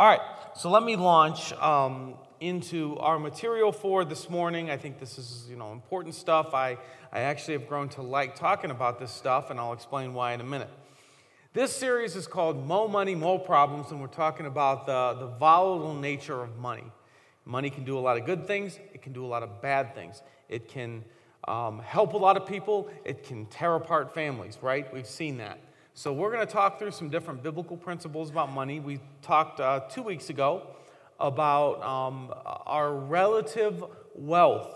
All right, so let me launch um, into our material for this morning. I think this is, you know, important stuff. I, I actually have grown to like talking about this stuff, and I'll explain why in a minute. This series is called Mo Money, Mo Problems, and we're talking about the, the volatile nature of money. Money can do a lot of good things, it can do a lot of bad things. It can um, help a lot of people, it can tear apart families, right? We've seen that. So, we're going to talk through some different biblical principles about money. We talked uh, two weeks ago about um, our relative wealth,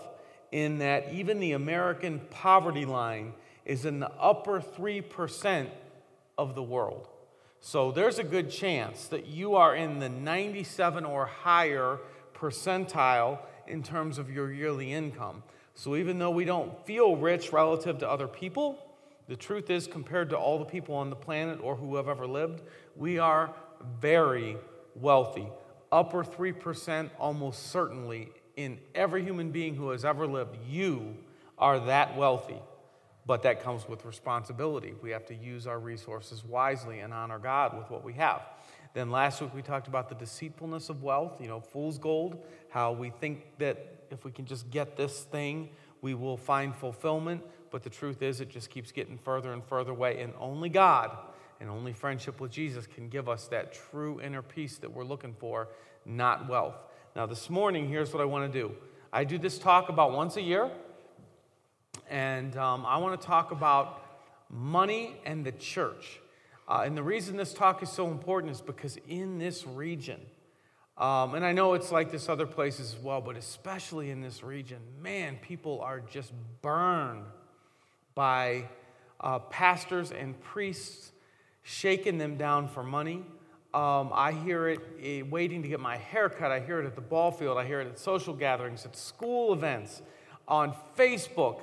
in that even the American poverty line is in the upper 3% of the world. So, there's a good chance that you are in the 97 or higher percentile in terms of your yearly income. So, even though we don't feel rich relative to other people, the truth is, compared to all the people on the planet or who have ever lived, we are very wealthy. Upper 3%, almost certainly, in every human being who has ever lived, you are that wealthy. But that comes with responsibility. We have to use our resources wisely and honor God with what we have. Then last week we talked about the deceitfulness of wealth, you know, fool's gold, how we think that if we can just get this thing, we will find fulfillment. But the truth is, it just keeps getting further and further away. And only God and only friendship with Jesus can give us that true inner peace that we're looking for, not wealth. Now, this morning, here's what I want to do I do this talk about once a year, and um, I want to talk about money and the church. Uh, and the reason this talk is so important is because in this region, um, and I know it's like this other places as well, but especially in this region, man, people are just burned by uh, pastors and priests shaking them down for money. Um, I hear it uh, waiting to get my hair cut. I hear it at the ball field. I hear it at social gatherings, at school events, on Facebook.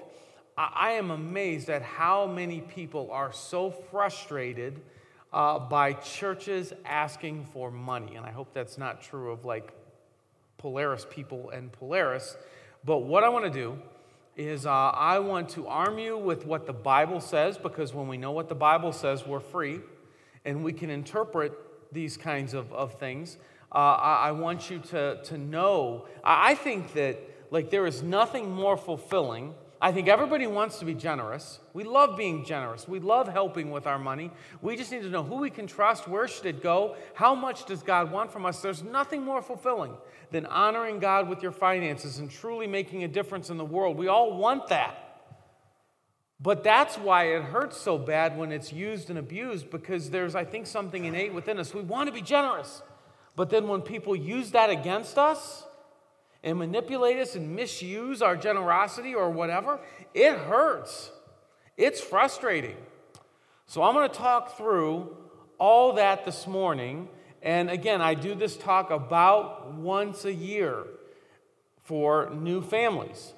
I, I am amazed at how many people are so frustrated uh, by churches asking for money. And I hope that's not true of like Polaris people and Polaris. But what I want to do is uh, I want to arm you with what the Bible says, because when we know what the Bible says, we're free and we can interpret these kinds of, of things. Uh, I, I, want you to, to know. I think that like there is nothing more fulfilling I think everybody wants to be generous. We love being generous. We love helping with our money. We just need to know who we can trust, where should it go, how much does God want from us. There's nothing more fulfilling than honoring God with your finances and truly making a difference in the world. We all want that. But that's why it hurts so bad when it's used and abused because there's, I think, something innate within us. We want to be generous. But then when people use that against us, and manipulate us and misuse our generosity or whatever, it hurts. It's frustrating. So I'm going to talk through all that this morning. And again, I do this talk about once a year for new families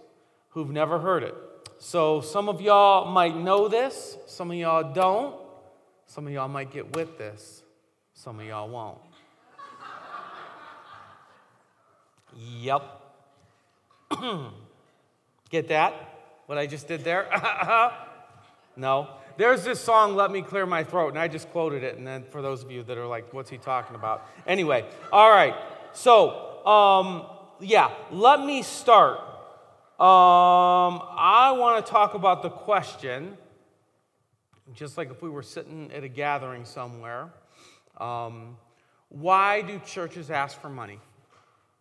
who've never heard it. So some of y'all might know this, some of y'all don't. Some of y'all might get with this, some of y'all won't. Yep. Get that? What I just did there? no. There's this song, Let Me Clear My Throat, and I just quoted it. And then for those of you that are like, what's he talking about? Anyway, all right. So, um, yeah, let me start. Um, I want to talk about the question, just like if we were sitting at a gathering somewhere. Um, why do churches ask for money?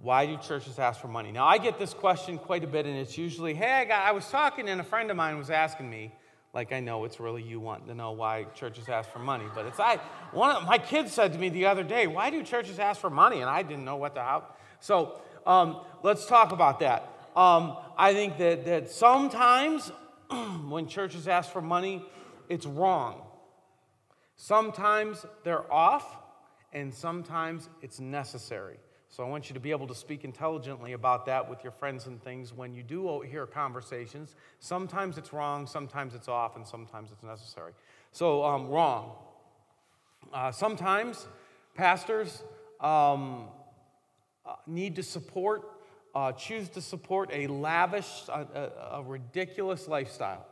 Why do churches ask for money? Now, I get this question quite a bit, and it's usually, hey, I, got, I was talking, and a friend of mine was asking me, like I know it's really you want to know why churches ask for money, but it's I. One of my kids said to me the other day, "Why do churches ask for money?" And I didn't know what to how. So um, let's talk about that. Um, I think that that sometimes when churches ask for money, it's wrong. Sometimes they're off, and sometimes it's necessary. So I want you to be able to speak intelligently about that with your friends and things when you do hear conversations. Sometimes it's wrong, sometimes it's off, and sometimes it's necessary. So, um, wrong. Uh, sometimes pastors um, uh, need to support, uh, choose to support a lavish, a, a ridiculous lifestyle.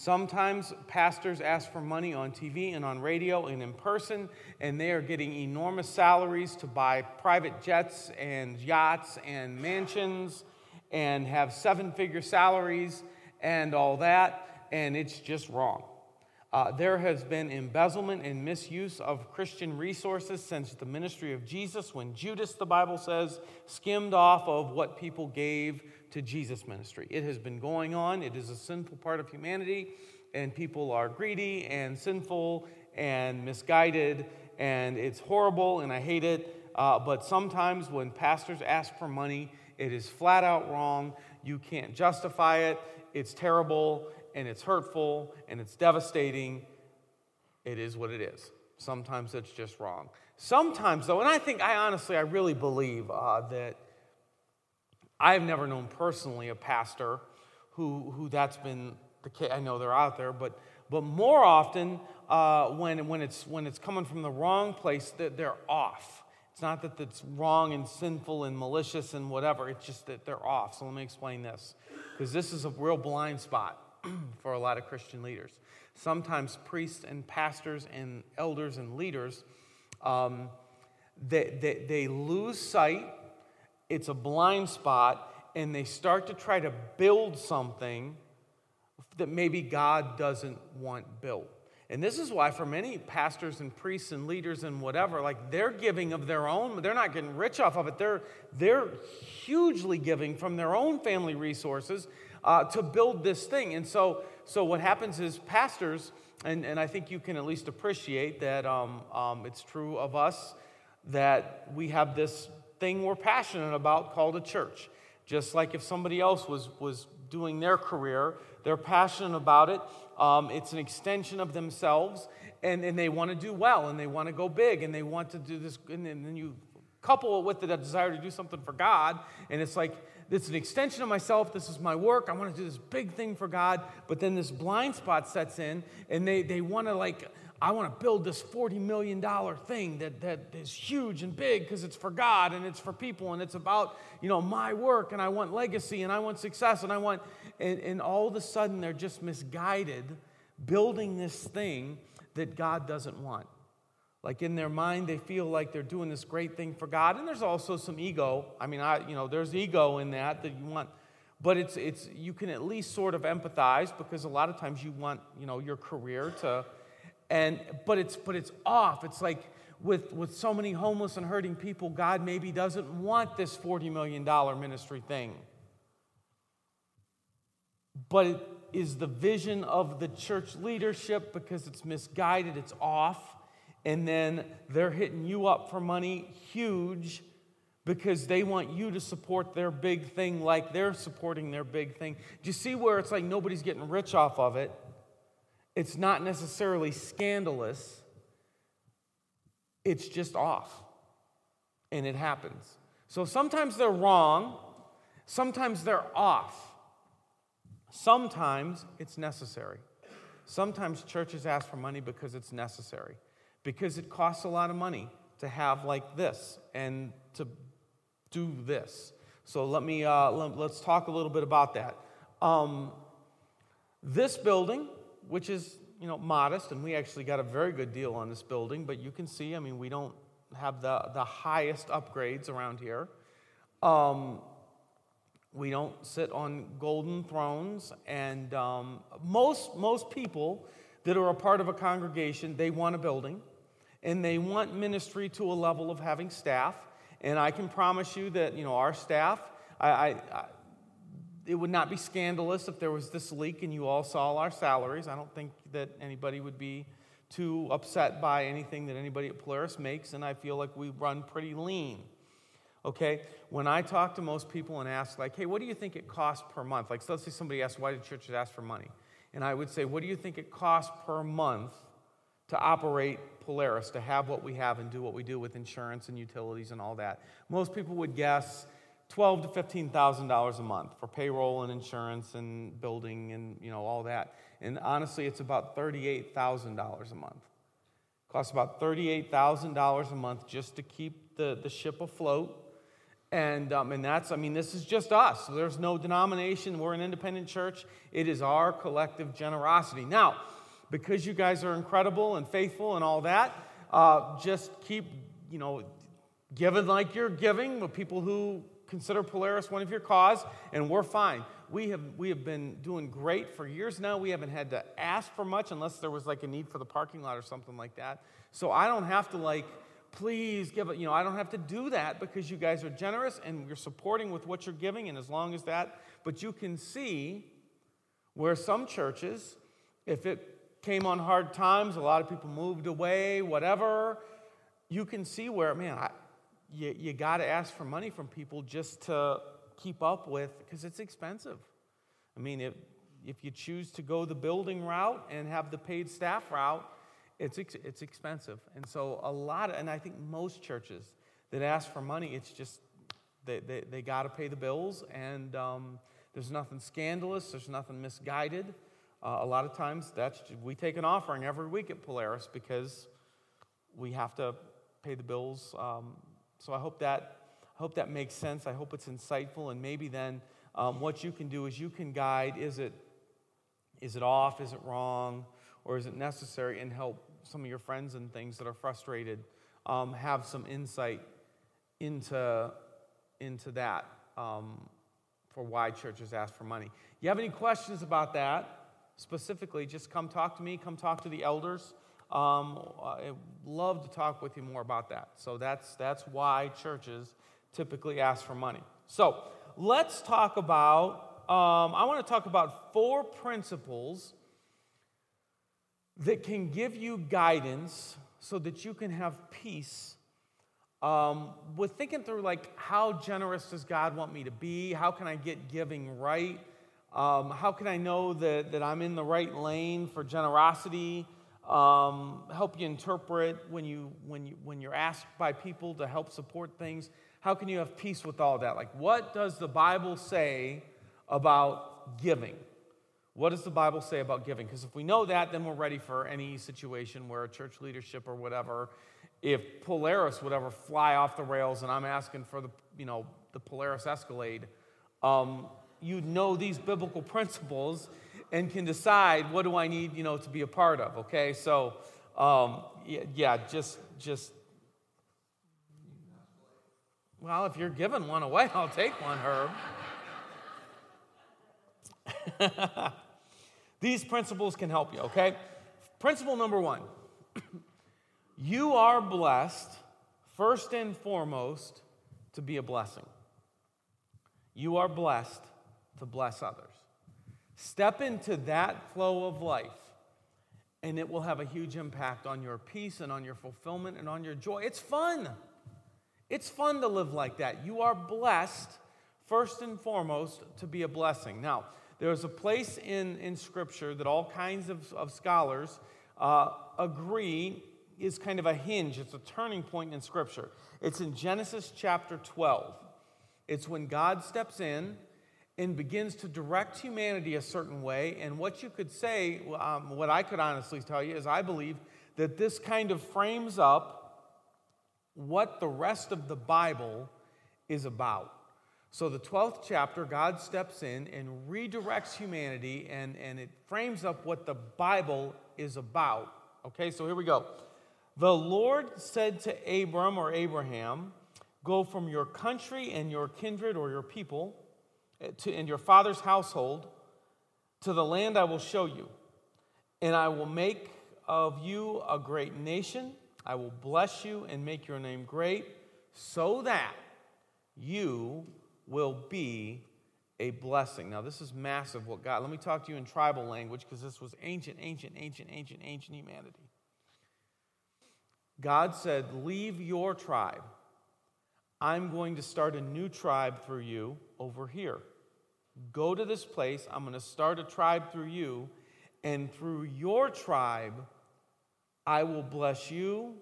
Sometimes pastors ask for money on TV and on radio and in person, and they are getting enormous salaries to buy private jets and yachts and mansions and have seven figure salaries and all that, and it's just wrong. Uh, there has been embezzlement and misuse of Christian resources since the ministry of Jesus, when Judas, the Bible says, skimmed off of what people gave to Jesus' ministry. It has been going on, it is a sinful part of humanity, and people are greedy and sinful and misguided, and it's horrible, and I hate it. Uh, but sometimes when pastors ask for money, it is flat out wrong. You can't justify it. It's terrible and it's hurtful and it's devastating. It is what it is. Sometimes it's just wrong. Sometimes, though, and I think, I honestly, I really believe uh, that I've never known personally a pastor who, who that's been the case. I know they're out there, but, but more often uh, when, when, it's, when it's coming from the wrong place, they're, they're off. It's not that it's wrong and sinful and malicious and whatever, it's just that they're off. So let me explain this, because this is a real blind spot for a lot of Christian leaders. Sometimes priests and pastors and elders and leaders, um, they, they, they lose sight it's a blind spot, and they start to try to build something that maybe God doesn't want built. And this is why, for many pastors and priests and leaders and whatever, like they're giving of their own, they're not getting rich off of it. They're, they're hugely giving from their own family resources uh, to build this thing. And so, so what happens is pastors, and, and I think you can at least appreciate that um, um, it's true of us, that we have this thing we're passionate about called a church. Just like if somebody else was, was doing their career, they're passionate about it. Um, it's an extension of themselves, and, and they want to do well, and they want to go big, and they want to do this. And then you couple it with the desire to do something for God, and it's like, it's an extension of myself. This is my work. I want to do this big thing for God. But then this blind spot sets in, and they, they want to, like, I want to build this $40 million thing that, that is huge and big because it's for God and it's for people and it's about, you know, my work and I want legacy and I want success and I want, and, and all of a sudden they're just misguided building this thing that God doesn't want. Like in their mind, they feel like they're doing this great thing for God. And there's also some ego. I mean, I, you know, there's ego in that that you want, but it's, it's, you can at least sort of empathize because a lot of times you want, you know, your career to, and but it's but it's off it's like with with so many homeless and hurting people god maybe doesn't want this 40 million dollar ministry thing but it is the vision of the church leadership because it's misguided it's off and then they're hitting you up for money huge because they want you to support their big thing like they're supporting their big thing. Do you see where it's like nobody's getting rich off of it? It's not necessarily scandalous, it's just off. And it happens. So sometimes they're wrong, sometimes they're off. Sometimes it's necessary. Sometimes churches ask for money because it's necessary, because it costs a lot of money to have like this and to do this. So let me uh, let, us talk a little bit about that. Um, this building which is you know modest, and we actually got a very good deal on this building. But you can see, I mean, we don't have the the highest upgrades around here. Um, we don't sit on golden thrones, and um, most most people that are a part of a congregation they want a building, and they want ministry to a level of having staff. And I can promise you that you know our staff. I, I, it would not be scandalous if there was this leak and you all saw our salaries. I don't think that anybody would be too upset by anything that anybody at Polaris makes, and I feel like we run pretty lean. Okay? When I talk to most people and ask, like, hey, what do you think it costs per month? Like, so let's say somebody asks, why do churches ask for money? And I would say, what do you think it costs per month to operate Polaris, to have what we have and do what we do with insurance and utilities and all that? Most people would guess twelve to fifteen thousand dollars a month for payroll and insurance and building and you know all that. And honestly, it's about thirty-eight thousand dollars a month. Costs about thirty-eight thousand dollars a month just to keep the, the ship afloat And, um, and that's, I mean, this is just us. There's no denomination. We're an independent church. It is our collective generosity. Now, because you guys are incredible and faithful and all that, uh, just keep, you know, giving like you're giving with people who consider Polaris one of your cause, and we're fine. We have, we have been doing great for years now. We haven't had to ask for much unless there was like a need for the parking lot or something like that. So I don't have to like, please give it, you know, I don't have to do that because you guys are generous and you're supporting with what you're giving, and as long as that, but you can see where some churches, if it came on hard times, a lot of people moved away, whatever, you can see where, man, I, you, you got to ask for money from people just to keep up with, because it's expensive. I mean, if, if you choose to go the building route and have the paid staff route, it's, it's expensive. And so, a lot of, and I think most churches that ask for money, it's just they, they, they got to pay the bills, and um, there's nothing scandalous, there's nothing misguided. Uh, a lot of times, that's we take an offering every week at Polaris because we have to pay the bills. Um, so I hope that I hope that makes sense. I hope it's insightful, and maybe then um, what you can do is you can guide: is it is it off? Is it wrong? Or is it necessary? And help some of your friends and things that are frustrated um, have some insight into into that um, for why churches ask for money. You have any questions about that? specifically, just come talk to me, come talk to the elders. Um, I'd love to talk with you more about that. So that's, that's why churches typically ask for money. So let's talk about, um, I want to talk about four principles that can give you guidance so that you can have peace um, with thinking through like how generous does god want me to be how can i get giving right um, how can I know that, that I'm in the right lane for generosity? Um, help you interpret when, you, when, you, when you're asked by people to help support things. How can you have peace with all that? Like, what does the Bible say about giving? What does the Bible say about giving? Because if we know that, then we're ready for any situation where church leadership or whatever, if Polaris would ever fly off the rails and I'm asking for the, you know, the Polaris Escalade, um, you know these biblical principles and can decide what do I need, you know, to be a part of. Okay, so um, yeah, yeah, just just. Well, if you're giving one away, I'll take one, Herb. These principles can help you, okay? Principle number one you are blessed, first and foremost, to be a blessing. You are blessed to bless others. Step into that flow of life, and it will have a huge impact on your peace and on your fulfillment and on your joy. It's fun. It's fun to live like that. You are blessed, first and foremost, to be a blessing. Now, there's a place in, in Scripture that all kinds of, of scholars uh, agree is kind of a hinge, it's a turning point in Scripture. It's in Genesis chapter 12. It's when God steps in and begins to direct humanity a certain way. And what you could say, um, what I could honestly tell you, is I believe that this kind of frames up what the rest of the Bible is about. So, the 12th chapter, God steps in and redirects humanity, and, and it frames up what the Bible is about. Okay, so here we go. The Lord said to Abram or Abraham, Go from your country and your kindred or your people to, in your father's household to the land I will show you. And I will make of you a great nation. I will bless you and make your name great, so that you will be a blessing. Now, this is massive what God, let me talk to you in tribal language because this was ancient, ancient, ancient, ancient, ancient humanity. God said, Leave your tribe. I'm going to start a new tribe through you over here. Go to this place. I'm going to start a tribe through you. And through your tribe, I will bless you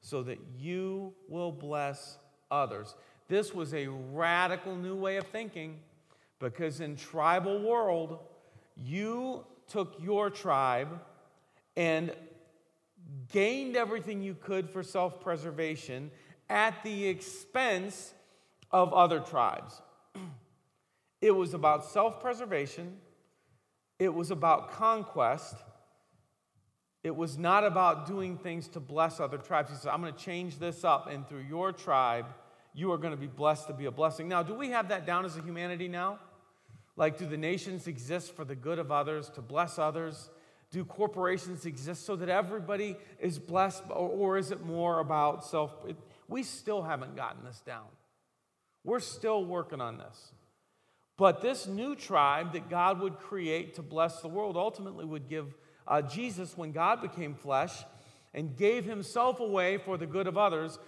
so that you will bless others. This was a radical new way of thinking because in tribal world, you took your tribe and gained everything you could for self-preservation at the expense of other tribes. It was about self preservation, it was about conquest. It was not about doing things to bless other tribes. He said, I'm going to change this up, and through your tribe, you are going to be blessed to be a blessing. Now, do we have that down as a humanity now? Like, do the nations exist for the good of others, to bless others? Do corporations exist so that everybody is blessed, or, or is it more about self? It, we still haven't gotten this down. We're still working on this. But this new tribe that God would create to bless the world ultimately would give uh, Jesus, when God became flesh and gave himself away for the good of others,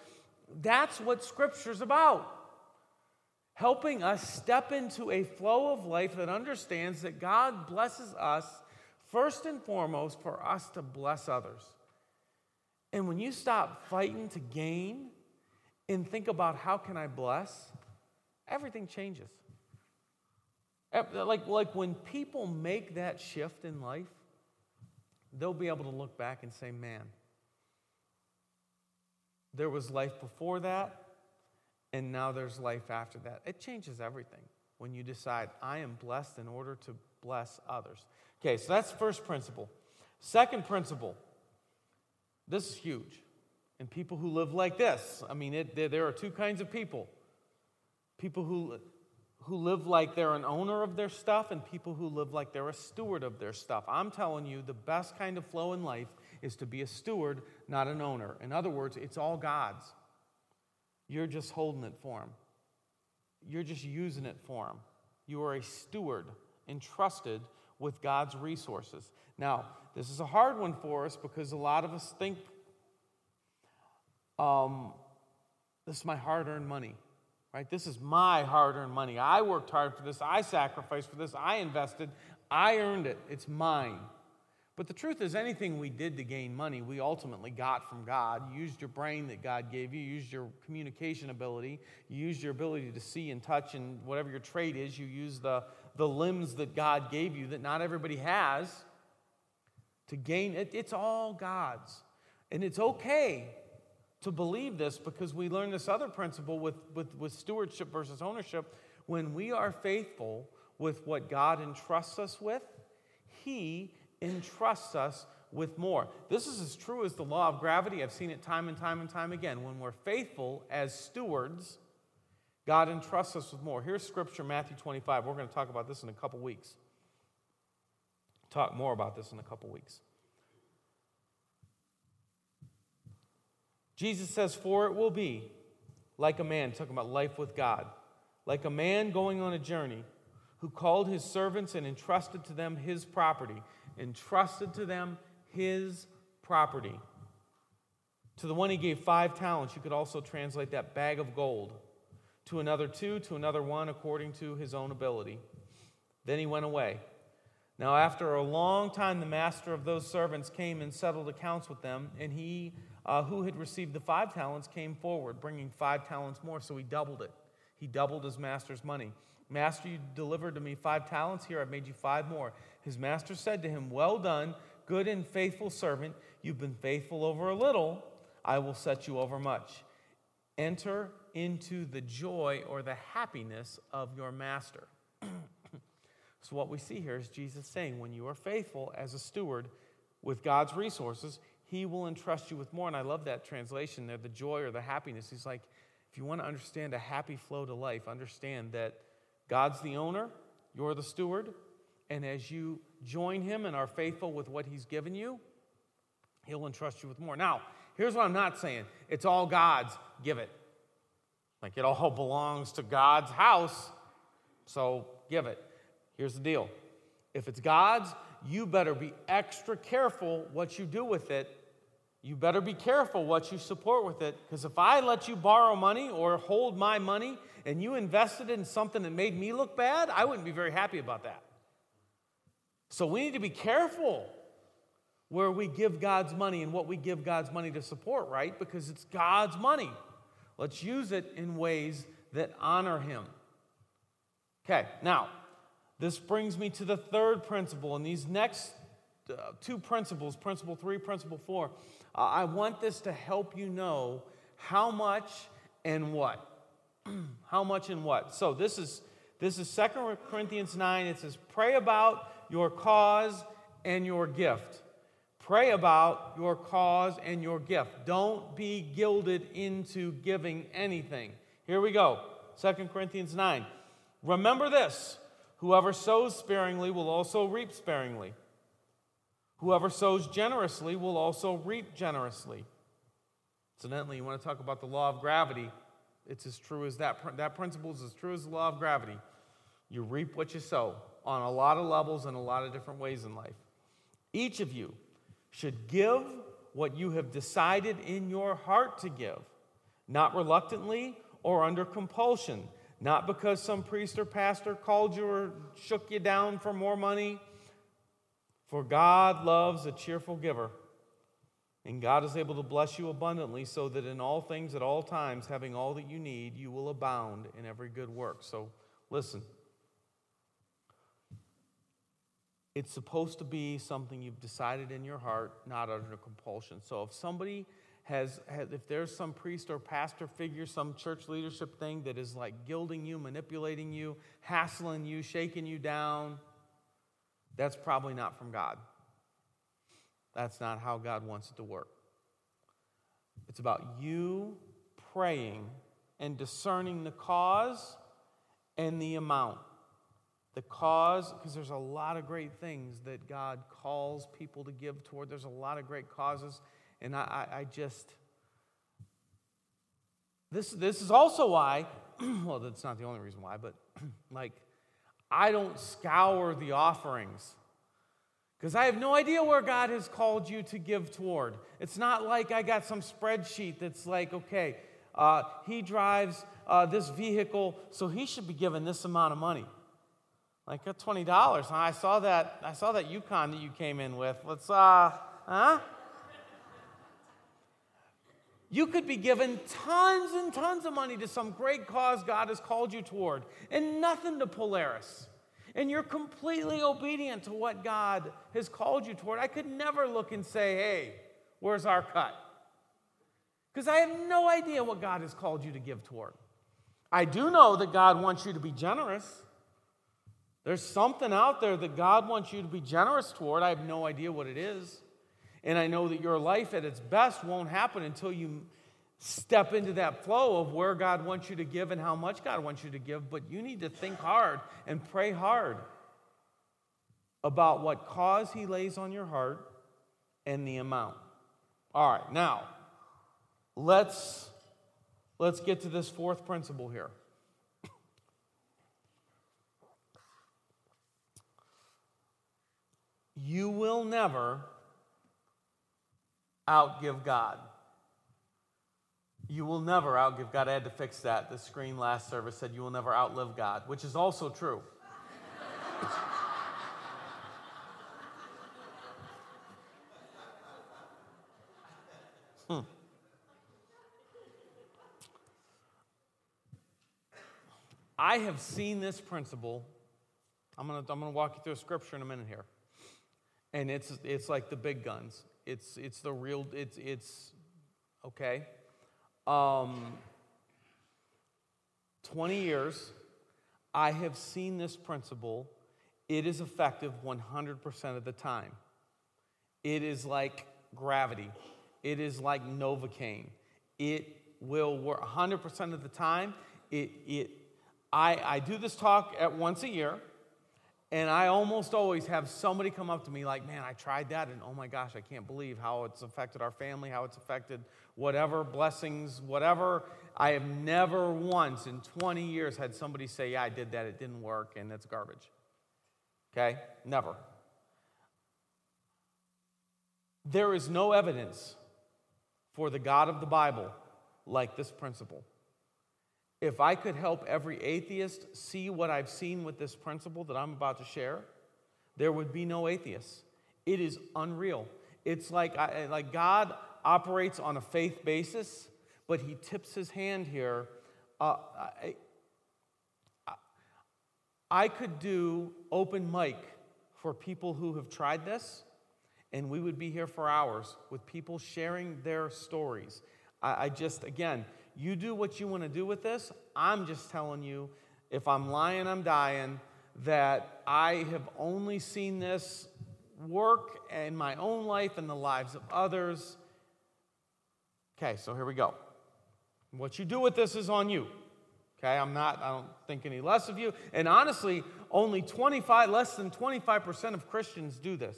that's what Scripture's about. Helping us step into a flow of life that understands that God blesses us first and foremost for us to bless others. And when you stop fighting to gain and think about how can I bless, everything changes. Like, like when people make that shift in life, they'll be able to look back and say, man, there was life before that, and now there's life after that. It changes everything when you decide, I am blessed in order to bless others. Okay, so that's first principle. Second principle, this is huge. And people who live like this, I mean, it, there, are two kinds of people people who who live like they're an owner of their stuff and people who live like they're a steward of their stuff. I'm telling you, the best kind of flow in life is to be a steward, not an owner. In other words, it's all God's. You're just holding it for Him, you're just using it for Him. You are a steward entrusted with God's resources. Now, this is a hard one for us because a lot of us think um, this is my hard earned money right? This is my hard earned money. I worked hard for this. I sacrificed for this. I invested. I earned it. It's mine. But the truth is, anything we did to gain money, we ultimately got from God. You used your brain that God gave you, you used your communication ability, you used your ability to see and touch, and whatever your trade is, you use the, the limbs that God gave you that not everybody has to gain it. It's all God's. And it's okay to believe this because we learn this other principle with, with, with stewardship versus ownership. When we are faithful with what God entrusts us with, He entrusts us with more. This is as true as the law of gravity. I've seen it time and time and time again. When we're faithful as stewards, God entrusts us with more. Here's scripture, Matthew 25. We're going to talk about this in a couple weeks. Talk more about this in a couple weeks. Jesus says, For it will be like a man, talking about life with God, like a man going on a journey who called his servants and entrusted to them his property, entrusted to them his property. To the one he gave five talents, you could also translate that bag of gold. To another two, to another one, according to his own ability. Then he went away. Now, after a long time, the master of those servants came and settled accounts with them, and he uh, who had received the five talents came forward, bringing five talents more. So he doubled it. He doubled his master's money. Master, you delivered to me five talents. Here, I've made you five more. His master said to him, Well done, good and faithful servant. You've been faithful over a little. I will set you over much. Enter into the joy or the happiness of your master. so, what we see here is Jesus saying, When you are faithful as a steward with God's resources, he will entrust you with more. And I love that translation there the joy or the happiness. He's like, if you want to understand a happy flow to life, understand that God's the owner, you're the steward, and as you join Him and are faithful with what He's given you, He'll entrust you with more. Now, here's what I'm not saying it's all God's, give it. Like it all belongs to God's house, so give it. Here's the deal if it's God's, you better be extra careful what you do with it you better be careful what you support with it because if I let you borrow money or hold my money and you invested in something that made me look bad, I wouldn't be very happy about that. So we need to be careful where we give God's money and what we give God's money to support, right? Because it's God's money. Let's use it in ways that honor Him. Okay, now, this brings me to the third principle, and these next uh, two principles, principle three, principle four, I want this to help you know how much and what. How much and what? So this is this is 2 Corinthians 9. It says, pray about your cause and your gift. Pray about your cause and your gift. Don't be gilded into giving anything. Here we go. 2 Corinthians 9. Remember this whoever sows sparingly will also reap sparingly. Whoever sows generously will also reap generously. Incidentally, you want to talk about the law of gravity? It's as true as that. That principle is as true as the law of gravity. You reap what you sow on a lot of levels and a lot of different ways in life. Each of you should give what you have decided in your heart to give, not reluctantly or under compulsion, not because some priest or pastor called you or shook you down for more money. For God loves a cheerful giver. And God is able to bless you abundantly so that in all things at all times, having all that you need, you will abound in every good work. So listen. It's supposed to be something you've decided in your heart, not under compulsion. So if somebody has, has, if there's some priest or pastor figure, some church leadership thing that is like gilding you, manipulating you, hassling you, shaking you down, that's probably not from God. That's not how God wants it to work. It's about you praying and discerning the cause and the amount. The cause, because there's a lot of great things that God calls people to give toward. There's a lot of great causes. And I, I, I just, this, this is also why, well, that's not the only reason why, but like, I don't scour the offerings because I have no idea where God has called you to give toward. It's not like I got some spreadsheet that's like, okay, uh, he drives uh, this vehicle, so he should be given this amount of money. Like twenty dollars. I saw that. I saw that Yukon that you came in with. Let's uh, huh? You could be given tons and tons of money to some great cause God has called you toward, and nothing to Polaris. And you're completely obedient to what God has called you toward. I could never look and say, hey, where's our cut? Because I have no idea what God has called you to give toward. I do know that God wants you to be generous. There's something out there that God wants you to be generous toward. I have no idea what it is. And I know that your life at its best won't happen until you step into that flow of where God wants you to give and how much God wants you to give. But you need to think hard and pray hard about what cause He lays on your heart and the amount. All right, now let's let's get to this fourth principle here. you will never outgive God. You will never outgive God. I had to fix that. The screen last service said you will never outlive God, which is also true. hmm. I have seen this principle. I'm going to I'm going to walk you through a scripture in a minute here and it's it's like the big guns. It's it's the real. It's it's okay. Um, Twenty years, I have seen this principle. It is effective 100% of the time. It is like gravity. It is like Novocaine. It will work 100% of the time. It, it, I, I do this talk at once a year. And I almost always have somebody come up to me like, man, I tried that, and oh my gosh, I can't believe how it's affected our family, how it's affected whatever blessings, whatever. I have never once in 20 years had somebody say, yeah, I did that, it didn't work, and it's garbage. Okay? Never. There is no evidence for the God of the Bible like this principle. If I could help every atheist see what I've seen with this principle that I'm about to share, there would be no atheists. It is unreal. It's like, like God operates on a faith basis, but he tips his hand here. Uh, I, I could do open mic for people who have tried this, and we would be here for hours with people sharing their stories. I, I just, again, You do what you want to do with this. I'm just telling you, if I'm lying, I'm dying, that I have only seen this work in my own life and the lives of others. Okay, so here we go. What you do with this is on you. Okay, I'm not, I don't think any less of you. And honestly, only 25, less than 25% of Christians do this.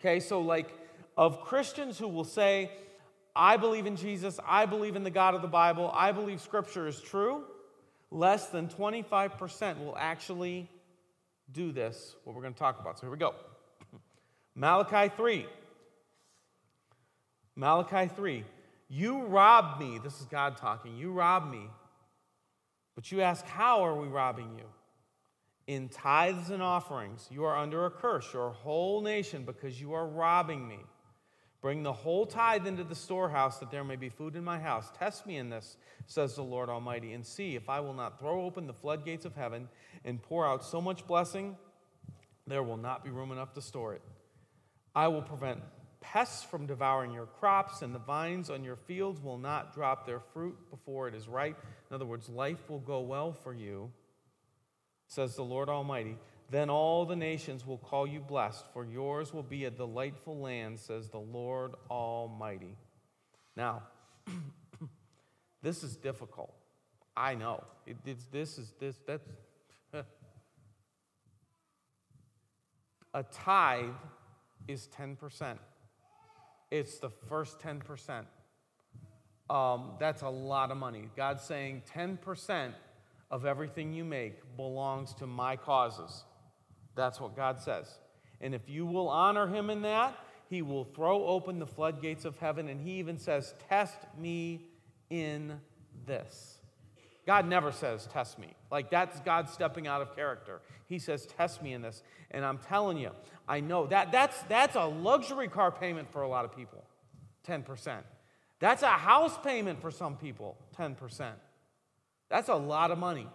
Okay, so like of Christians who will say, I believe in Jesus, I believe in the God of the Bible, I believe Scripture is true, less than 25% will actually do this, what we're going to talk about. So here we go. Malachi 3. Malachi 3. You robbed me. This is God talking. You robbed me. But you ask, How are we robbing you? In tithes and offerings. You are under a curse, your whole nation, because you are robbing me. Bring the whole tithe into the storehouse that there may be food in my house. Test me in this, says the Lord Almighty, and see if I will not throw open the floodgates of heaven and pour out so much blessing, there will not be room enough to store it. I will prevent pests from devouring your crops, and the vines on your fields will not drop their fruit before it is ripe. In other words, life will go well for you, says the Lord Almighty. Then all the nations will call you blessed, for yours will be a delightful land, says the Lord Almighty. Now, this is difficult. I know. It, this is this that's a tithe is 10%. It's the first 10%. Um, that's a lot of money. God's saying 10% of everything you make belongs to my causes. That's what God says. And if you will honor him in that, he will throw open the floodgates of heaven. And he even says, Test me in this. God never says, Test me. Like that's God stepping out of character. He says, Test me in this. And I'm telling you, I know that that's, that's a luxury car payment for a lot of people 10%. That's a house payment for some people 10%. That's a lot of money.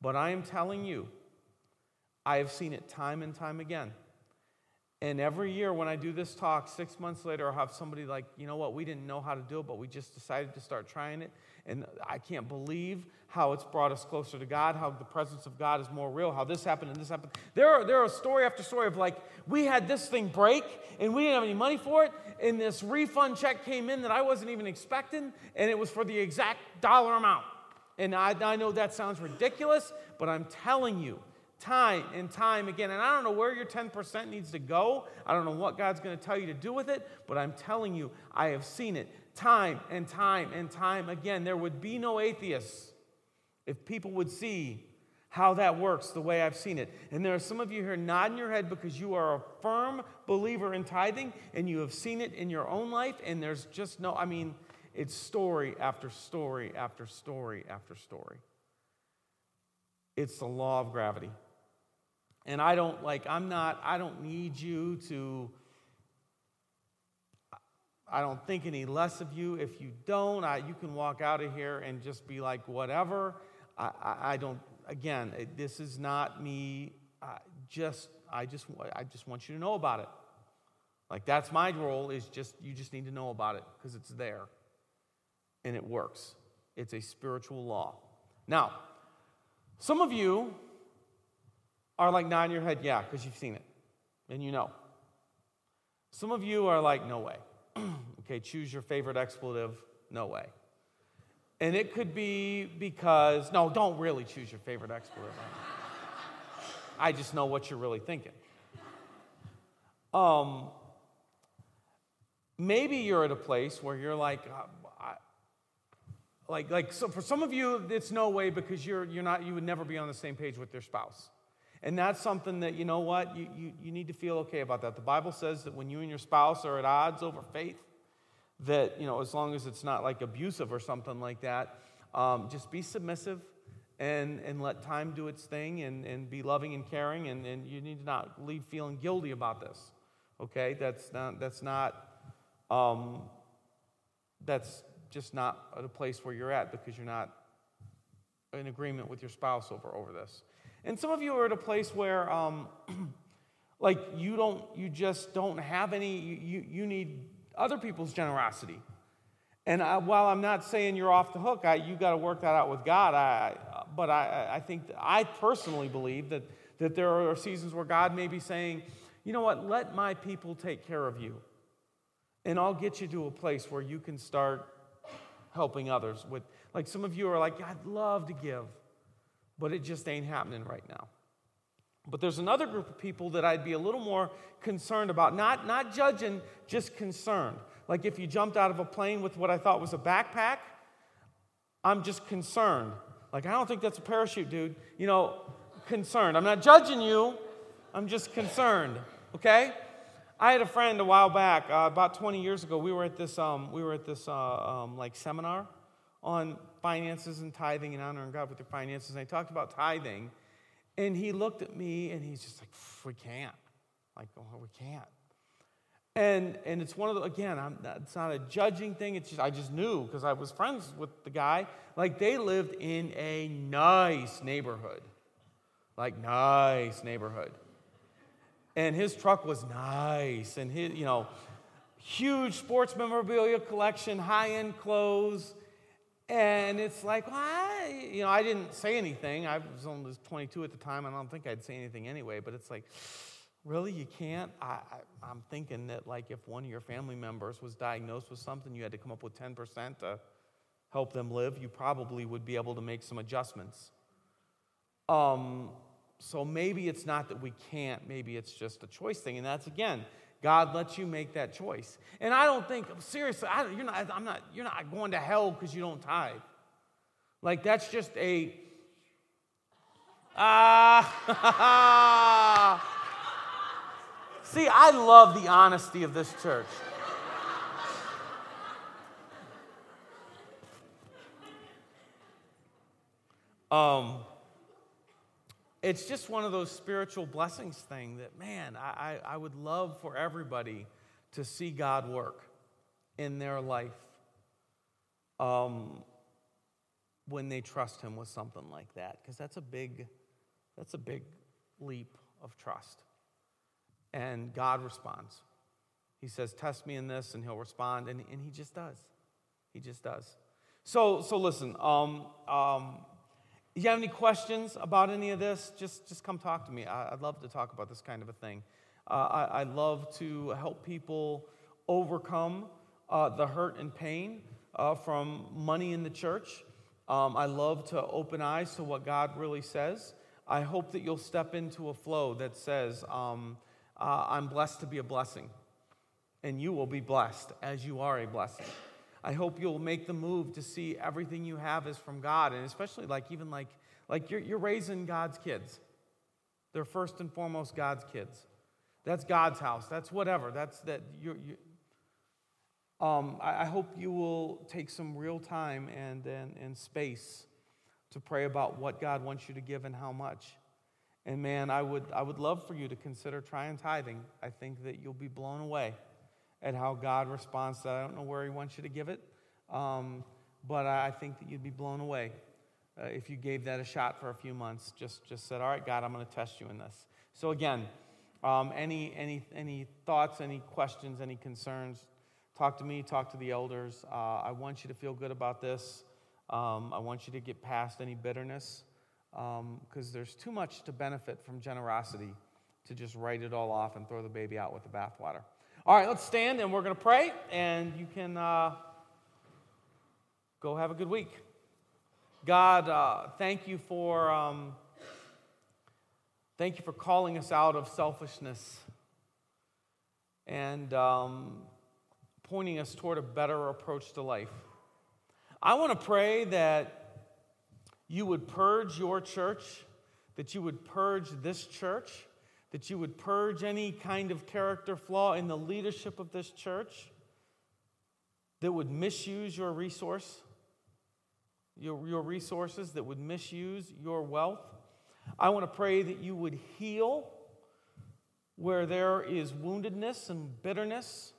But I am telling you, I have seen it time and time again. And every year when I do this talk, six months later, I'll have somebody like, you know what, we didn't know how to do it, but we just decided to start trying it. And I can't believe how it's brought us closer to God, how the presence of God is more real, how this happened and this happened. There are, there are story after story of like, we had this thing break and we didn't have any money for it, and this refund check came in that I wasn't even expecting, and it was for the exact dollar amount. And I, I know that sounds ridiculous, but I'm telling you, time and time again. And I don't know where your 10% needs to go. I don't know what God's going to tell you to do with it, but I'm telling you, I have seen it time and time and time again. There would be no atheists if people would see how that works the way I've seen it. And there are some of you here nodding your head because you are a firm believer in tithing and you have seen it in your own life, and there's just no, I mean, it's story after story after story after story. It's the law of gravity. And I don't like, I'm not, I don't need you to, I don't think any less of you. If you don't, I, you can walk out of here and just be like, whatever. I, I, I don't, again, eh, this is not me. I just, I just, I just want you to know about it. Like that's my role is just, you just need to know about it because it's there and it works. It's a spiritual law. Now, some of you are like nodding your head, yeah, because you've seen it and you know. Some of you are like, no way. okay, choose your favorite expletive, no way. And it could be because, no, don't really choose your favorite expletive. I just know what you're really thinking. Um, maybe you're at a place where you're like, uh, I, like, like so for some of you, it's no way because you're, you're not, you would never be on the same page with your spouse. And that's something that, you know what, you, you, you need to feel okay about that. The Bible says that when you and your spouse are at odds over faith, that, you know, as long as it's not like abusive or something like that, um, just be submissive and, and let time do its thing and, and be loving and caring. And, and you need to not leave feeling guilty about this. Okay? That's not, that's not, um, that's just not a place where you're at because you're not in agreement with your spouse over, over this. And some of you are at a place where, um, like, you don't, you just don't have any, you, you need other people's generosity. And I, while I'm not saying you're off the hook, I, you got to work that out with God. I, but I, I think I personally believe that, that there are seasons where God may be saying, you know what, let my people take care of you. And I'll get you to a place where you can start helping others with like some of you are like i'd love to give but it just ain't happening right now. But there's another group of people that i'd be a little more concerned about. Not not judging just concerned. Like if you jumped out of a plane with what i thought was a backpack i'm just concerned. Like i don't think that's a parachute dude. You know concerned. I'm not judging you. I'm just concerned okay? I had a friend a while back, uh, about 20 years ago. We were at this, um, we were at this uh, um, like seminar on finances and tithing and honoring God with your finances. And I talked about tithing, and he looked at me and he's just like, "We can't, like, oh, we can't." And and it's one of the again, I'm, it's not a judging thing. It's just I just knew because I was friends with the guy. Like they lived in a nice neighborhood, like nice neighborhood and his truck was nice and his you know huge sports memorabilia collection high-end clothes and it's like I, you know i didn't say anything. I was only 22 at the time. I don't think i'd say anything anyway. But it's like really? You can't? I, I, i'm thinking that like if one of your family members was diagnosed with something you had to come up with 10% to help them live you probably would be able to make some adjustments. Um, so maybe it's not that we can't, maybe it's just a choice thing. And that's again, God lets you make that choice. And I don't think, seriously, I, you're, not, I'm not, you're not going to hell because you don't tithe. Like that's just a, ah. Uh, See, I love the honesty of this church. Um, it's just one of those spiritual blessings thing that, man, I, I, would love for everybody to see God work in their life um, when they trust Him with something like that, because that's a big, that's a big leap of trust. And God responds. He says, Test me in this, and He'll respond, and, and He just does. He just does. So, so listen, um, um, you have any questions about any of this, just, just come talk to me. I, would love to talk about this kind of a thing. Uh, I, I love to help people overcome uh, the hurt and pain uh, from money in the church. Um, I love to open eyes to what God really says. I hope that you'll step into a flow that says, um, uh, I'm blessed to be a blessing, and you will be blessed as you are a blessing. I hope you'll make the move to see everything you have is from God, and especially like even like like you're, you're raising God's kids. They're first and foremost God's kids. That's God's house. That's whatever. That's that you. you um, I, I hope you will take some real time and, and, and space to pray about what God wants you to give and how much. And man, I would, I would love for you to consider trying tithing. I think that you'll be blown away at how God responds to that. I don't know where He wants you to give it, um, but I think that you'd be blown away uh, if you gave that a shot for a few months. Just, just said, All right, God, I'm going to test you in this. So, again, um, any, any, any thoughts, any questions, any concerns, talk to me, talk to the elders. Uh, I want you to feel good about this. Um, I want you to get past any bitterness because um, there's too much to benefit from generosity to just write it all off and throw the baby out with the bathwater. All right, let's stand and we're going to pray, and you can uh, go have a good week. God, uh, thank you for um, thank you for calling us out of selfishness and um, pointing us toward a better approach to life. I want to pray that you would purge your church, that you would purge this church that you would purge any kind of character flaw in the leadership of this church that would misuse your resource, your, your resources, that would misuse your wealth. I want to pray that you would heal where there is woundedness and bitterness.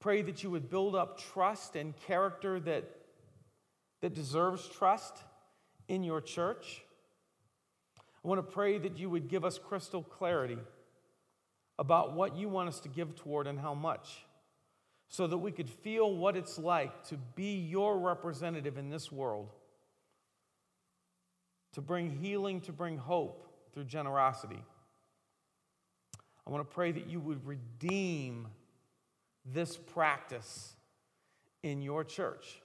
Pray that you would build up trust and character that, that deserves trust in your church. I want to pray that you would give us crystal clarity about what you want us to give toward and how much. so that we could feel what it's like to be your representative in this world, to bring healing, to bring hope through generosity. I want to pray that you would redeem this practice in your church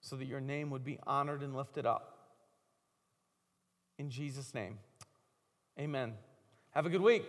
so that your name would be honored and lifted up. In Jesus' name, amen. Have a good week.